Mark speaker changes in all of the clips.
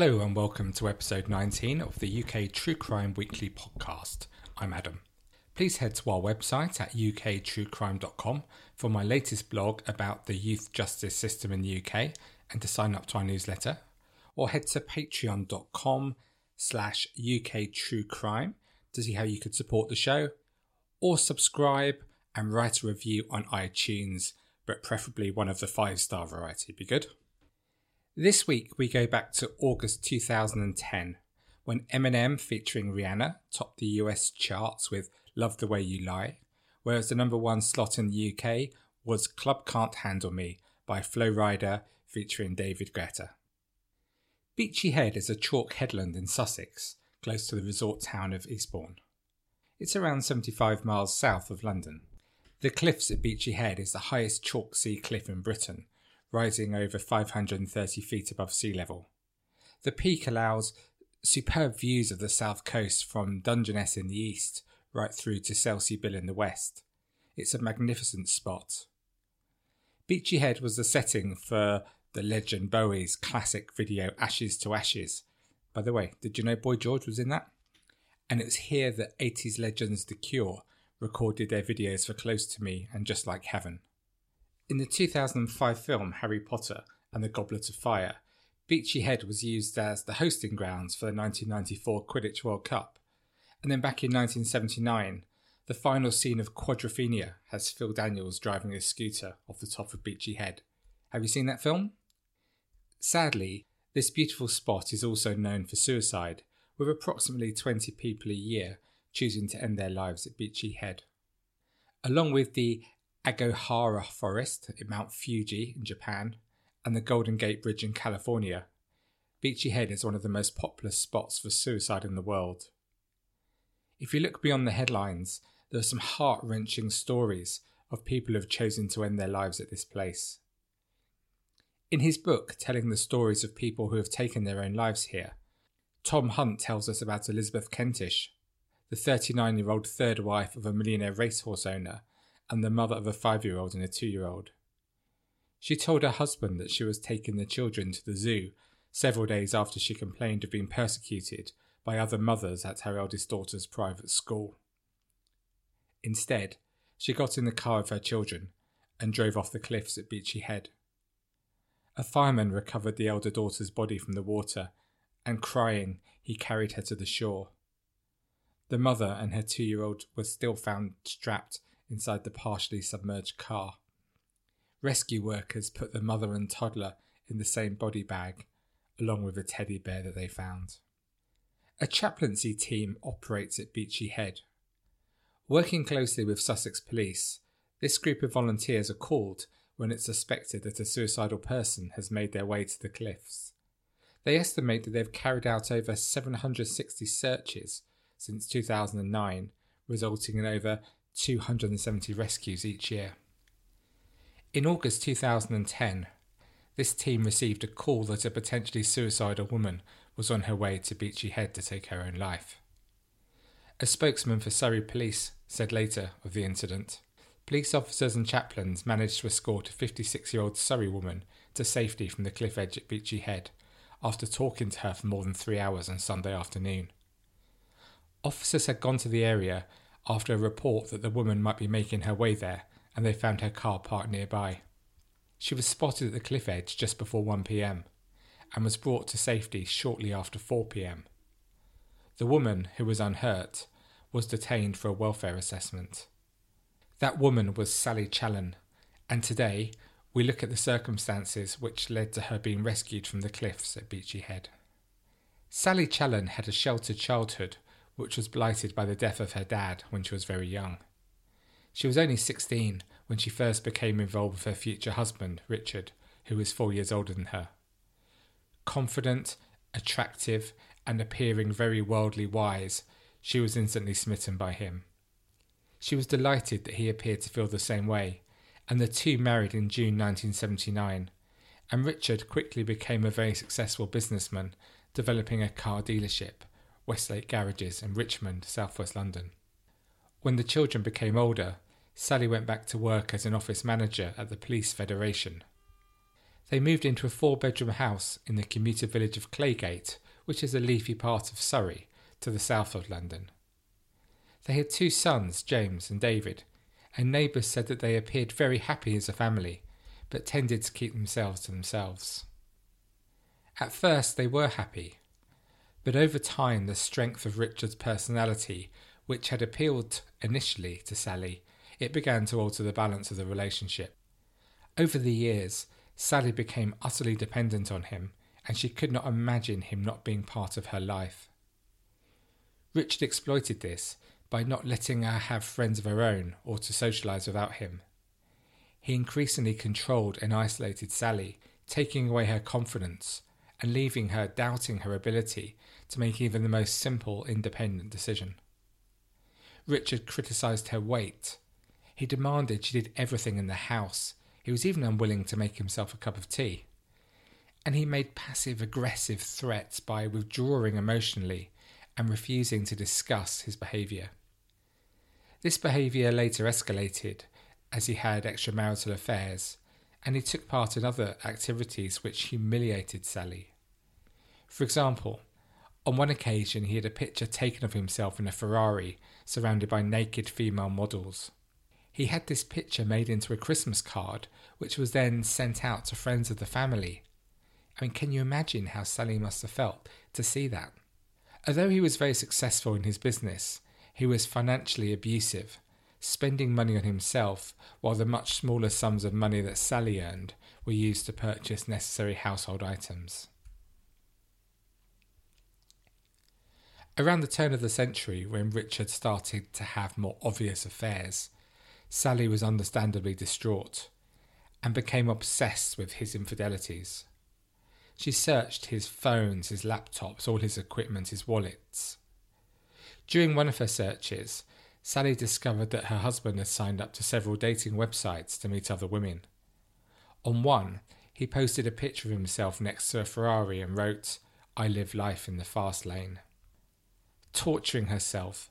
Speaker 1: Hello and welcome to episode 19 of the UK True Crime Weekly podcast. I'm Adam. Please head to our website at uktruecrime.com for my latest blog about the youth justice system in the UK and to sign up to our newsletter, or head to patreon.com slash uktruecrime to see how you could support the show, or subscribe and write a review on iTunes, but preferably one of the five star variety. would Be good? This week we go back to August 2010 when Eminem featuring Rihanna topped the US charts with Love the Way You Lie, whereas the number one slot in the UK was Club Can't Handle Me by Flo Rida featuring David Guetta. Beachy Head is a chalk headland in Sussex, close to the resort town of Eastbourne. It's around 75 miles south of London. The cliffs at Beachy Head is the highest chalk sea cliff in Britain rising over 530 feet above sea level. The peak allows superb views of the south coast from Dungeness in the east right through to Selsey Bill in the west. It's a magnificent spot. Beachy Head was the setting for the legend Bowie's classic video Ashes to Ashes. By the way, did you know Boy George was in that? And it was here that 80s legends The Cure recorded their videos for Close to Me and Just Like Heaven. In the 2005 film Harry Potter and the Goblet of Fire, Beachy Head was used as the hosting grounds for the 1994 Quidditch World Cup. And then back in 1979, the final scene of Quadrophenia has Phil Daniels driving a scooter off the top of Beachy Head. Have you seen that film? Sadly, this beautiful spot is also known for suicide, with approximately 20 people a year choosing to end their lives at Beachy Head. Along with the Aokigahara Forest in Mount Fuji in Japan, and the Golden Gate Bridge in California, Beachy Head is one of the most popular spots for suicide in the world. If you look beyond the headlines, there are some heart wrenching stories of people who have chosen to end their lives at this place. In his book, telling the stories of people who have taken their own lives here, Tom Hunt tells us about Elizabeth Kentish, the 39 year old third wife of a millionaire racehorse owner and the mother of a five year old and a two year old. She told her husband that she was taking the children to the zoo several days after she complained of being persecuted by other mothers at her eldest daughter's private school. Instead, she got in the car with her children and drove off the cliffs at Beachy Head. A fireman recovered the elder daughter's body from the water, and crying, he carried her to the shore. The mother and her two year old were still found strapped inside the partially submerged car. Rescue workers put the mother and toddler in the same body bag, along with a teddy bear that they found. A chaplaincy team operates at Beachy Head. Working closely with Sussex Police, this group of volunteers are called when it's suspected that a suicidal person has made their way to the cliffs. They estimate that they've carried out over 760 searches since 2009, resulting in over 270 rescues each year. In August 2010, this team received a call that a potentially suicidal woman was on her way to Beachy Head to take her own life. A spokesman for Surrey Police said later of the incident Police officers and chaplains managed to escort a 56 year old Surrey woman to safety from the cliff edge at Beachy Head after talking to her for more than three hours on Sunday afternoon. Officers had gone to the area after a report that the woman might be making her way there, and they found her car parked nearby. She was spotted at the cliff edge just before 1 pm and was brought to safety shortly after 4 pm. The woman, who was unhurt, was detained for a welfare assessment. That woman was Sally Challen, and today we look at the circumstances which led to her being rescued from the cliffs at Beachy Head. Sally Challen had a sheltered childhood which was blighted by the death of her dad when she was very young. She was only 16 when she first became involved with her future husband, Richard, who was four years older than her. Confident, attractive, and appearing very worldly wise, she was instantly smitten by him. She was delighted that he appeared to feel the same way, and the two married in June 1979. And Richard quickly became a very successful businessman, developing a car dealership Westlake Garages in Richmond, southwest London. When the children became older, Sally went back to work as an office manager at the Police Federation. They moved into a four bedroom house in the commuter village of Claygate, which is a leafy part of Surrey, to the south of London. They had two sons, James and David, and neighbours said that they appeared very happy as a family, but tended to keep themselves to themselves. At first they were happy, but over time the strength of Richard's personality, which had appealed initially to Sally, it began to alter the balance of the relationship. Over the years, Sally became utterly dependent on him, and she could not imagine him not being part of her life. Richard exploited this by not letting her have friends of her own or to socialise without him. He increasingly controlled and isolated Sally, taking away her confidence and leaving her doubting her ability to make even the most simple independent decision. Richard criticised her weight. He demanded she did everything in the house. He was even unwilling to make himself a cup of tea. And he made passive aggressive threats by withdrawing emotionally and refusing to discuss his behaviour. This behaviour later escalated as he had extramarital affairs and he took part in other activities which humiliated Sally. For example, on one occasion he had a picture taken of himself in a Ferrari surrounded by naked female models. He had this picture made into a Christmas card, which was then sent out to friends of the family. I mean, can you imagine how Sally must have felt to see that? Although he was very successful in his business, he was financially abusive, spending money on himself while the much smaller sums of money that Sally earned were used to purchase necessary household items. Around the turn of the century, when Richard started to have more obvious affairs, Sally was understandably distraught and became obsessed with his infidelities. She searched his phones, his laptops, all his equipment, his wallets. During one of her searches, Sally discovered that her husband had signed up to several dating websites to meet other women. On one, he posted a picture of himself next to a Ferrari and wrote, I live life in the fast lane. Torturing herself,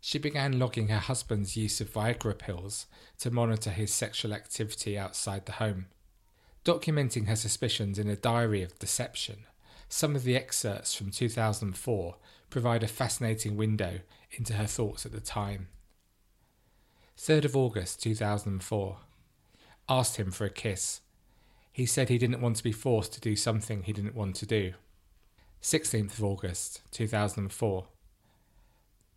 Speaker 1: she began logging her husband's use of Viagra pills to monitor his sexual activity outside the home documenting her suspicions in a diary of deception. Some of the excerpts from 2004 provide a fascinating window into her thoughts at the time. 3rd of August 2004. Asked him for a kiss. He said he didn't want to be forced to do something he didn't want to do. 16th of August 2004.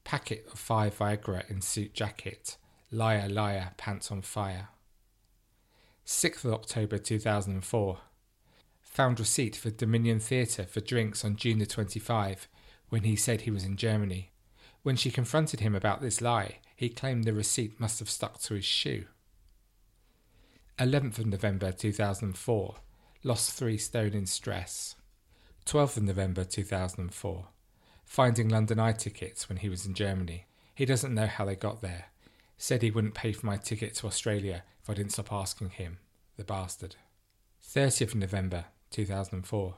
Speaker 1: Packet of 5 Viagra in suit jacket. Liar, liar, pants on fire. 6th of October 2004. Found receipt for Dominion Theatre for drinks on June the 25 when he said he was in Germany. When she confronted him about this lie, he claimed the receipt must have stuck to his shoe. 11th of November 2004. Lost 3 stone in stress. 12th of November 2004. Finding London Eye tickets when he was in Germany. He doesn't know how they got there. Said he wouldn't pay for my ticket to Australia if I didn't stop asking him, the bastard. 30th November 2004.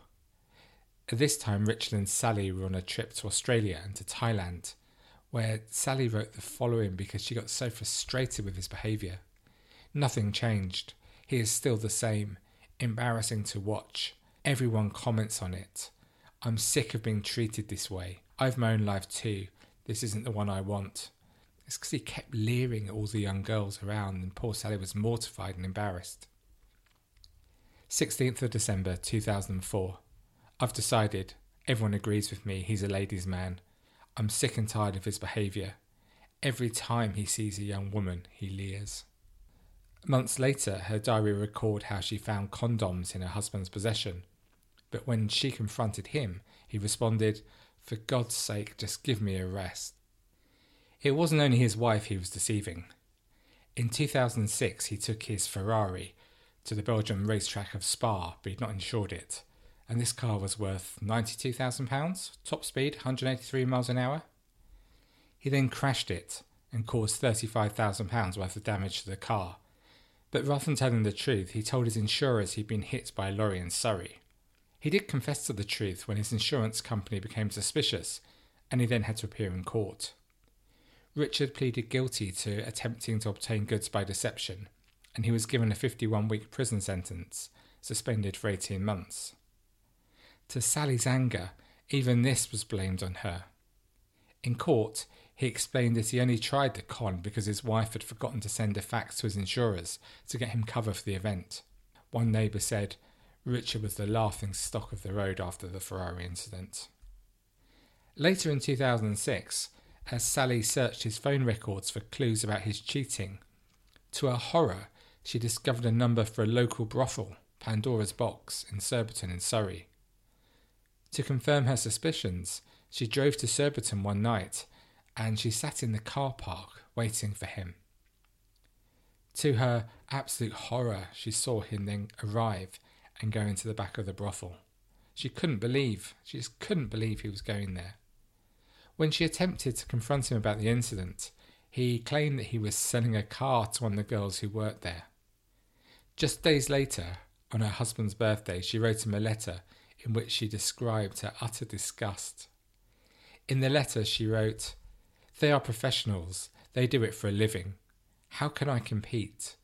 Speaker 1: At this time, Richard and Sally were on a trip to Australia and to Thailand, where Sally wrote the following because she got so frustrated with his behaviour. Nothing changed. He is still the same, embarrassing to watch. Everyone comments on it. I'm sick of being treated this way. I've my own life too. This isn't the one I want. It's because he kept leering at all the young girls around, and poor Sally was mortified and embarrassed. 16th of December 2004. I've decided, everyone agrees with me, he's a ladies' man. I'm sick and tired of his behaviour. Every time he sees a young woman, he leers. Months later, her diary recalled how she found condoms in her husband's possession. But when she confronted him, he responded, For God's sake, just give me a rest. It wasn't only his wife he was deceiving. In 2006, he took his Ferrari to the Belgian racetrack of Spa, but he'd not insured it. And this car was worth £92,000, top speed 183 miles an hour. He then crashed it and caused £35,000 worth of damage to the car. But rather than telling the truth, he told his insurers he'd been hit by a lorry in Surrey. He did confess to the truth when his insurance company became suspicious, and he then had to appear in court. Richard pleaded guilty to attempting to obtain goods by deception, and he was given a 51 week prison sentence, suspended for 18 months. To Sally's anger, even this was blamed on her. In court, he explained that he only tried the con because his wife had forgotten to send a fax to his insurers to get him cover for the event. One neighbour said Richard was the laughing stock of the road after the Ferrari incident. Later in 2006, as Sally searched his phone records for clues about his cheating, to her horror, she discovered a number for a local brothel, Pandora's Box, in Surbiton in Surrey. To confirm her suspicions, she drove to Surbiton one night and she sat in the car park waiting for him. To her absolute horror, she saw him then arrive and go into the back of the brothel. She couldn't believe, she just couldn't believe he was going there. When she attempted to confront him about the incident, he claimed that he was selling a car to one of the girls who worked there. Just days later, on her husband's birthday, she wrote him a letter in which she described her utter disgust. In the letter, she wrote, they are professionals, they do it for a living. How can I compete?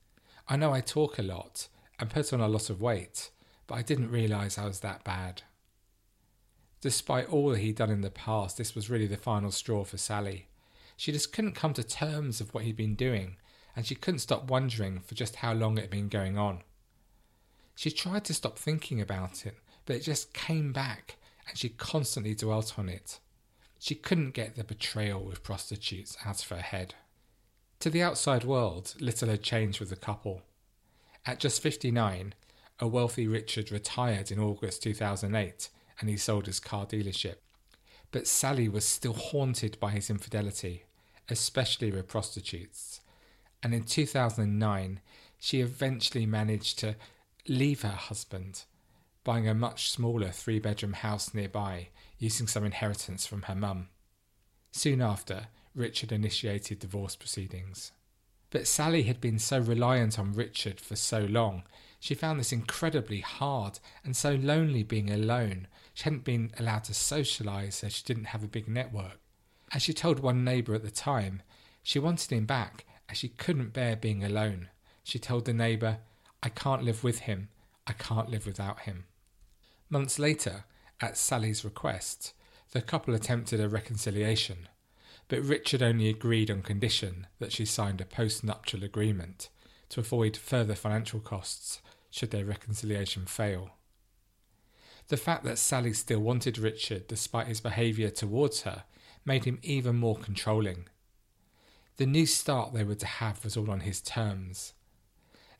Speaker 1: I know I talk a lot and put on a lot of weight, but I didn't realise I was that bad. Despite all that he'd done in the past, this was really the final straw for Sally. She just couldn't come to terms of what he'd been doing, and she couldn't stop wondering for just how long it had been going on. She tried to stop thinking about it, but it just came back, and she constantly dwelt on it. She couldn't get the betrayal with prostitutes out of her head. To the outside world, little had changed with the couple. At just 59, a wealthy Richard retired in August 2008 and he sold his car dealership. But Sally was still haunted by his infidelity, especially with prostitutes. And in 2009, she eventually managed to leave her husband, buying a much smaller three bedroom house nearby using some inheritance from her mum. Soon after, Richard initiated divorce proceedings. But Sally had been so reliant on Richard for so long, she found this incredibly hard and so lonely being alone. She hadn't been allowed to socialise as she didn't have a big network. As she told one neighbour at the time, she wanted him back as she couldn't bear being alone. She told the neighbour, I can't live with him, I can't live without him. Months later, at Sally's request, the couple attempted a reconciliation, but Richard only agreed on condition that she signed a post-nuptial agreement to avoid further financial costs should their reconciliation fail. The fact that Sally still wanted Richard despite his behaviour towards her made him even more controlling. The new start they were to have was all on his terms.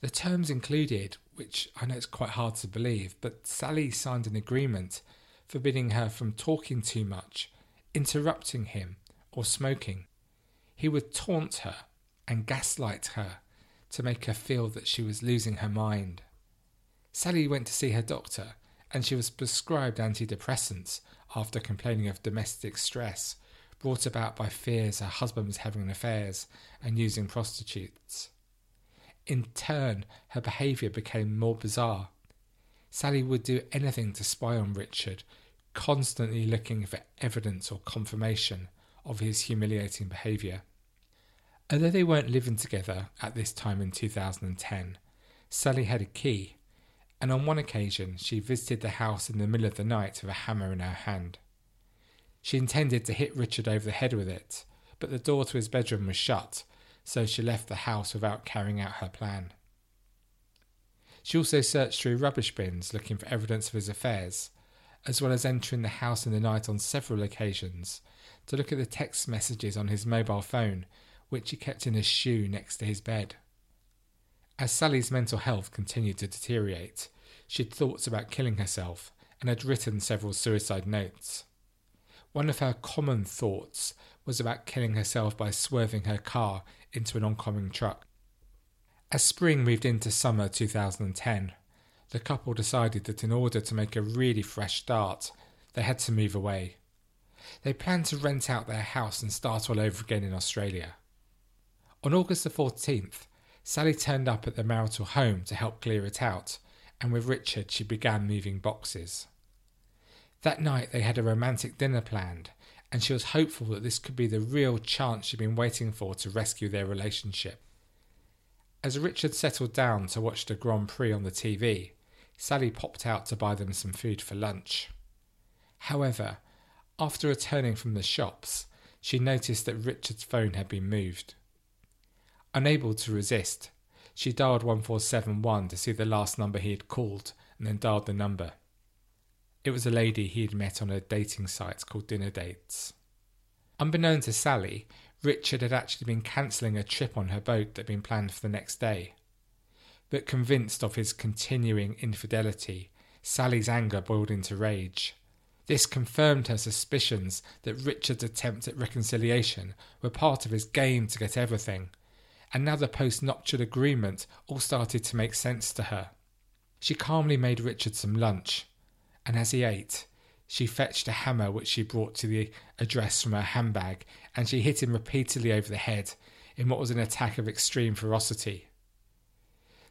Speaker 1: The terms included, which I know it's quite hard to believe, but Sally signed an agreement forbidding her from talking too much, interrupting him, or smoking. He would taunt her and gaslight her to make her feel that she was losing her mind. Sally went to see her doctor and she was prescribed antidepressants after complaining of domestic stress brought about by fears her husband was having affairs and using prostitutes. In turn, her behaviour became more bizarre Sally would do anything to spy on Richard, constantly looking for evidence or confirmation of his humiliating behaviour. Although they weren't living together at this time in 2010, Sally had a key, and on one occasion she visited the house in the middle of the night with a hammer in her hand. She intended to hit Richard over the head with it, but the door to his bedroom was shut, so she left the house without carrying out her plan. She also searched through rubbish bins looking for evidence of his affairs, as well as entering the house in the night on several occasions to look at the text messages on his mobile phone, which he kept in his shoe next to his bed. As Sally's mental health continued to deteriorate, she had thoughts about killing herself and had written several suicide notes. One of her common thoughts was about killing herself by swerving her car into an oncoming truck. As spring moved into summer 2010, the couple decided that in order to make a really fresh start, they had to move away. They planned to rent out their house and start all over again in Australia. On August the 14th, Sally turned up at the marital home to help clear it out, and with Richard she began moving boxes. That night they had a romantic dinner planned, and she was hopeful that this could be the real chance she'd been waiting for to rescue their relationship. As Richard settled down to watch the Grand Prix on the TV, Sally popped out to buy them some food for lunch. However, after returning from the shops, she noticed that Richard's phone had been moved. Unable to resist, she dialed 1471 to see the last number he had called and then dialed the number. It was a lady he had met on a dating site called Dinner Dates. Unbeknown to Sally, Richard had actually been cancelling a trip on her boat that had been planned for the next day. But convinced of his continuing infidelity, Sally's anger boiled into rage. This confirmed her suspicions that Richard's attempts at reconciliation were part of his game to get everything, the post nuptial agreement all started to make sense to her. She calmly made Richard some lunch, and as he ate, she fetched a hammer which she brought to the address from her handbag, and she hit him repeatedly over the head in what was an attack of extreme ferocity.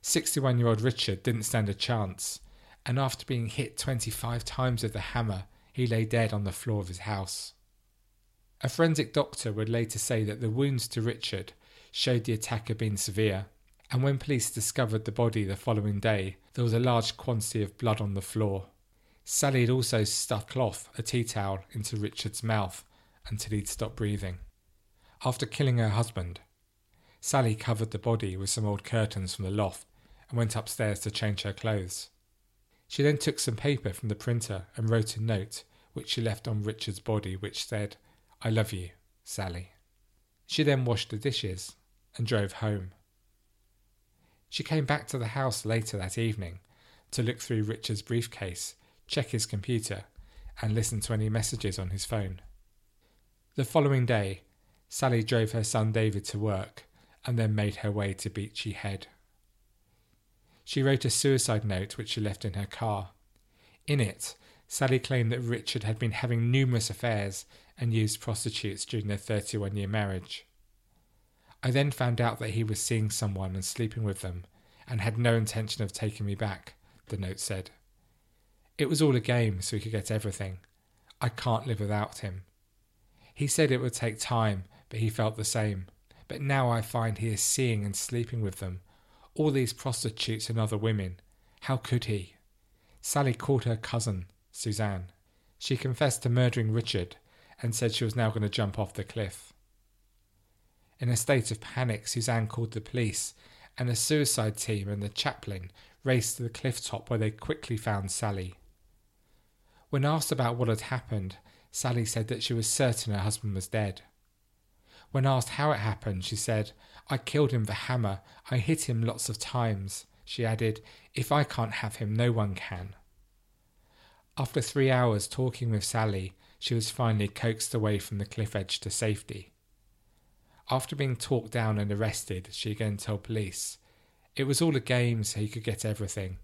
Speaker 1: 61 year old Richard didn't stand a chance, and after being hit 25 times with the hammer, he lay dead on the floor of his house. A forensic doctor would later say that the wounds to Richard showed the attacker being severe, and when police discovered the body the following day, there was a large quantity of blood on the floor. Sally had also stuffed cloth, a tea towel, into Richard's mouth until he'd stopped breathing. After killing her husband, Sally covered the body with some old curtains from the loft and went upstairs to change her clothes. She then took some paper from the printer and wrote a note which she left on Richard's body which said, I love you, Sally. She then washed the dishes and drove home. She came back to the house later that evening to look through Richard's briefcase check his computer, and listen to any messages on his phone. The following day, Sally drove her son David to work and then made her way to Beachy Head. She wrote a suicide note which she left in her car. In it, Sally claimed that Richard had been having numerous affairs and used prostitutes during their 31 year marriage. I then found out that he was seeing someone and sleeping with them and had no intention of taking me back, the note said. It was all a game so he could get everything. I can't live without him. He said it would take time, but he felt the same. But now I find he is seeing and sleeping with them. All these prostitutes and other women. How could he? Sally called her cousin, Suzanne. She confessed to murdering Richard and said she was now going to jump off the cliff. In a state of panic, Suzanne called the police, and a suicide team and the chaplain raced to the cliff top where they quickly found Sally. When asked about what had happened, Sally said that she was certain her husband was dead. When asked how it happened, she said, I killed him with a hammer. I hit him lots of times. She added, If I can't have him, no one can. After three hours talking with Sally, she was finally coaxed away from the cliff edge to safety. After being talked down and arrested, she again told police, It was all a game so he could get everything.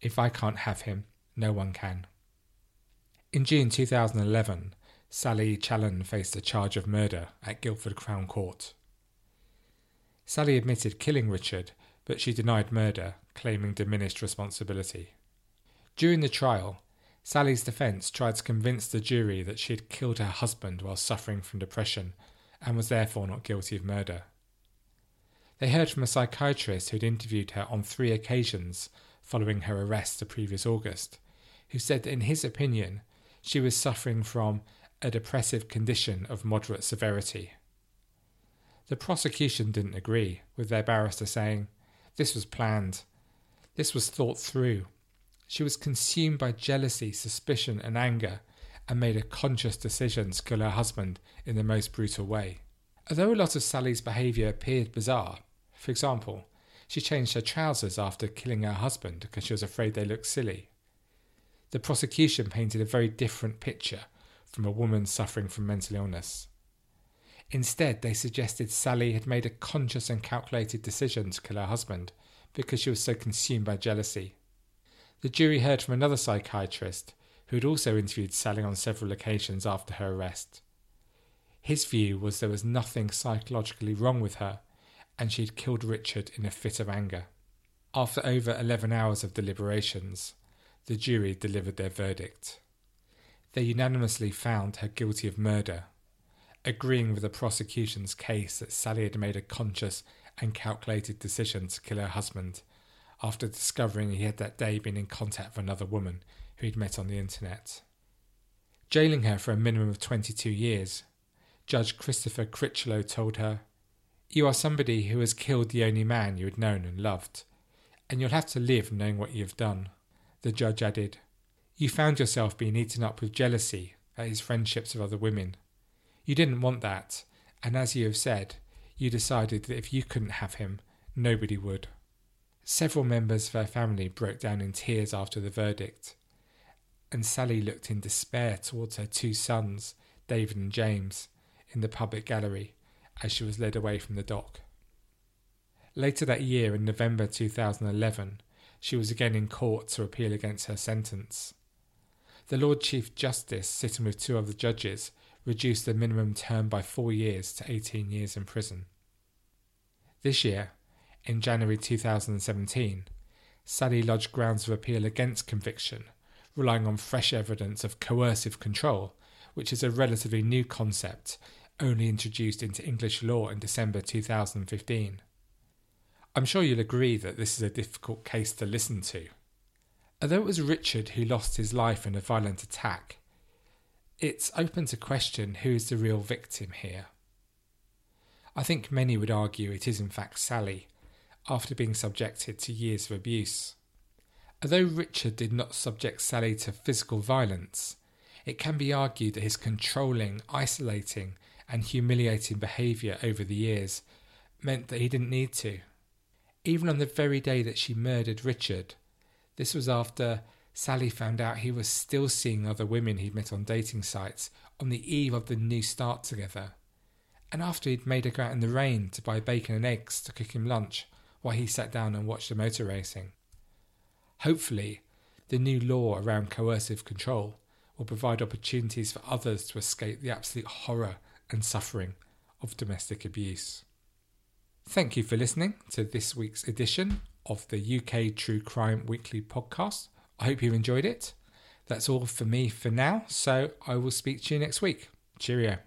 Speaker 1: If I can't have him, no one can. In June 2011, Sally Challen faced a charge of murder at Guildford Crown Court. Sally admitted killing Richard, but she denied murder, claiming diminished responsibility. During the trial, Sally's defence tried to convince the jury that she had killed her husband while suffering from depression and was therefore not guilty of murder. They heard from a psychiatrist who had interviewed her on three occasions following her arrest the previous August, who said that in his opinion, she was suffering from a depressive condition of moderate severity. The prosecution didn't agree, with their barrister saying, This was planned. This was thought through. She was consumed by jealousy, suspicion, and anger, and made a conscious decision to kill her husband in the most brutal way. Although a lot of Sally's behaviour appeared bizarre, for example, she changed her trousers after killing her husband because she was afraid they looked silly the prosecution painted a very different picture from a woman suffering from mental illness. Instead, they suggested Sally had made a conscious and calculated decision to kill her husband because she was so consumed by jealousy. The jury heard from another psychiatrist who had also interviewed Sally on several occasions after her arrest. His view was there was nothing psychologically wrong with her and she had killed Richard in a fit of anger. After over 11 hours of deliberations, the jury delivered their verdict. They unanimously found her guilty of murder, agreeing with the prosecution's case that Sally had made a conscious and calculated decision to kill her husband after discovering he had that day been in contact with another woman who he'd met on the internet. Jailing her for a minimum of 22 years, Judge Christopher Critchlow told her, You are somebody who has killed the only man you had known and loved, and you'll have to live knowing what you have done. The judge added, You found yourself being eaten up with jealousy at his friendships with other women. You didn't want that, and as you have said, you decided that if you couldn't have him, nobody would. Several members of her family broke down in tears after the verdict, and Sally looked in despair towards her two sons, David and James, in the public gallery as she was led away from the dock. Later that year, in November 2011, she was again in court to appeal against her sentence. The Lord Chief Justice, sitting with two other judges, reduced the minimum term by four years to 18 years in prison. This year, in January 2017, Sally lodged grounds of appeal against conviction, relying on fresh evidence of coercive control, which is a relatively new concept only introduced into English law in December 2015. I'm sure you'll agree that this is a difficult case to listen to. Although it was Richard who lost his life in a violent attack, it's open to question who is the real victim here. I think many would argue it is in fact Sally, after being subjected to years of abuse. Although Richard did not subject Sally to physical violence, it can be argued that his controlling, isolating, and humiliating behaviour over the years meant that he didn't need to. Even on the very day that she murdered Richard, this was after Sally found out he was still seeing other women he'd met on dating sites on the eve of the new start together. And after he'd made her go out in the rain to buy bacon and eggs to cook him lunch while he sat down and watched the motor racing. Hopefully, the new law around coercive control will provide opportunities for others to escape the absolute horror and suffering of domestic abuse. Thank you for listening to this week's edition of the UK True Crime Weekly podcast. I hope you enjoyed it. That's all for me for now, so I will speak to you next week. Cheerio.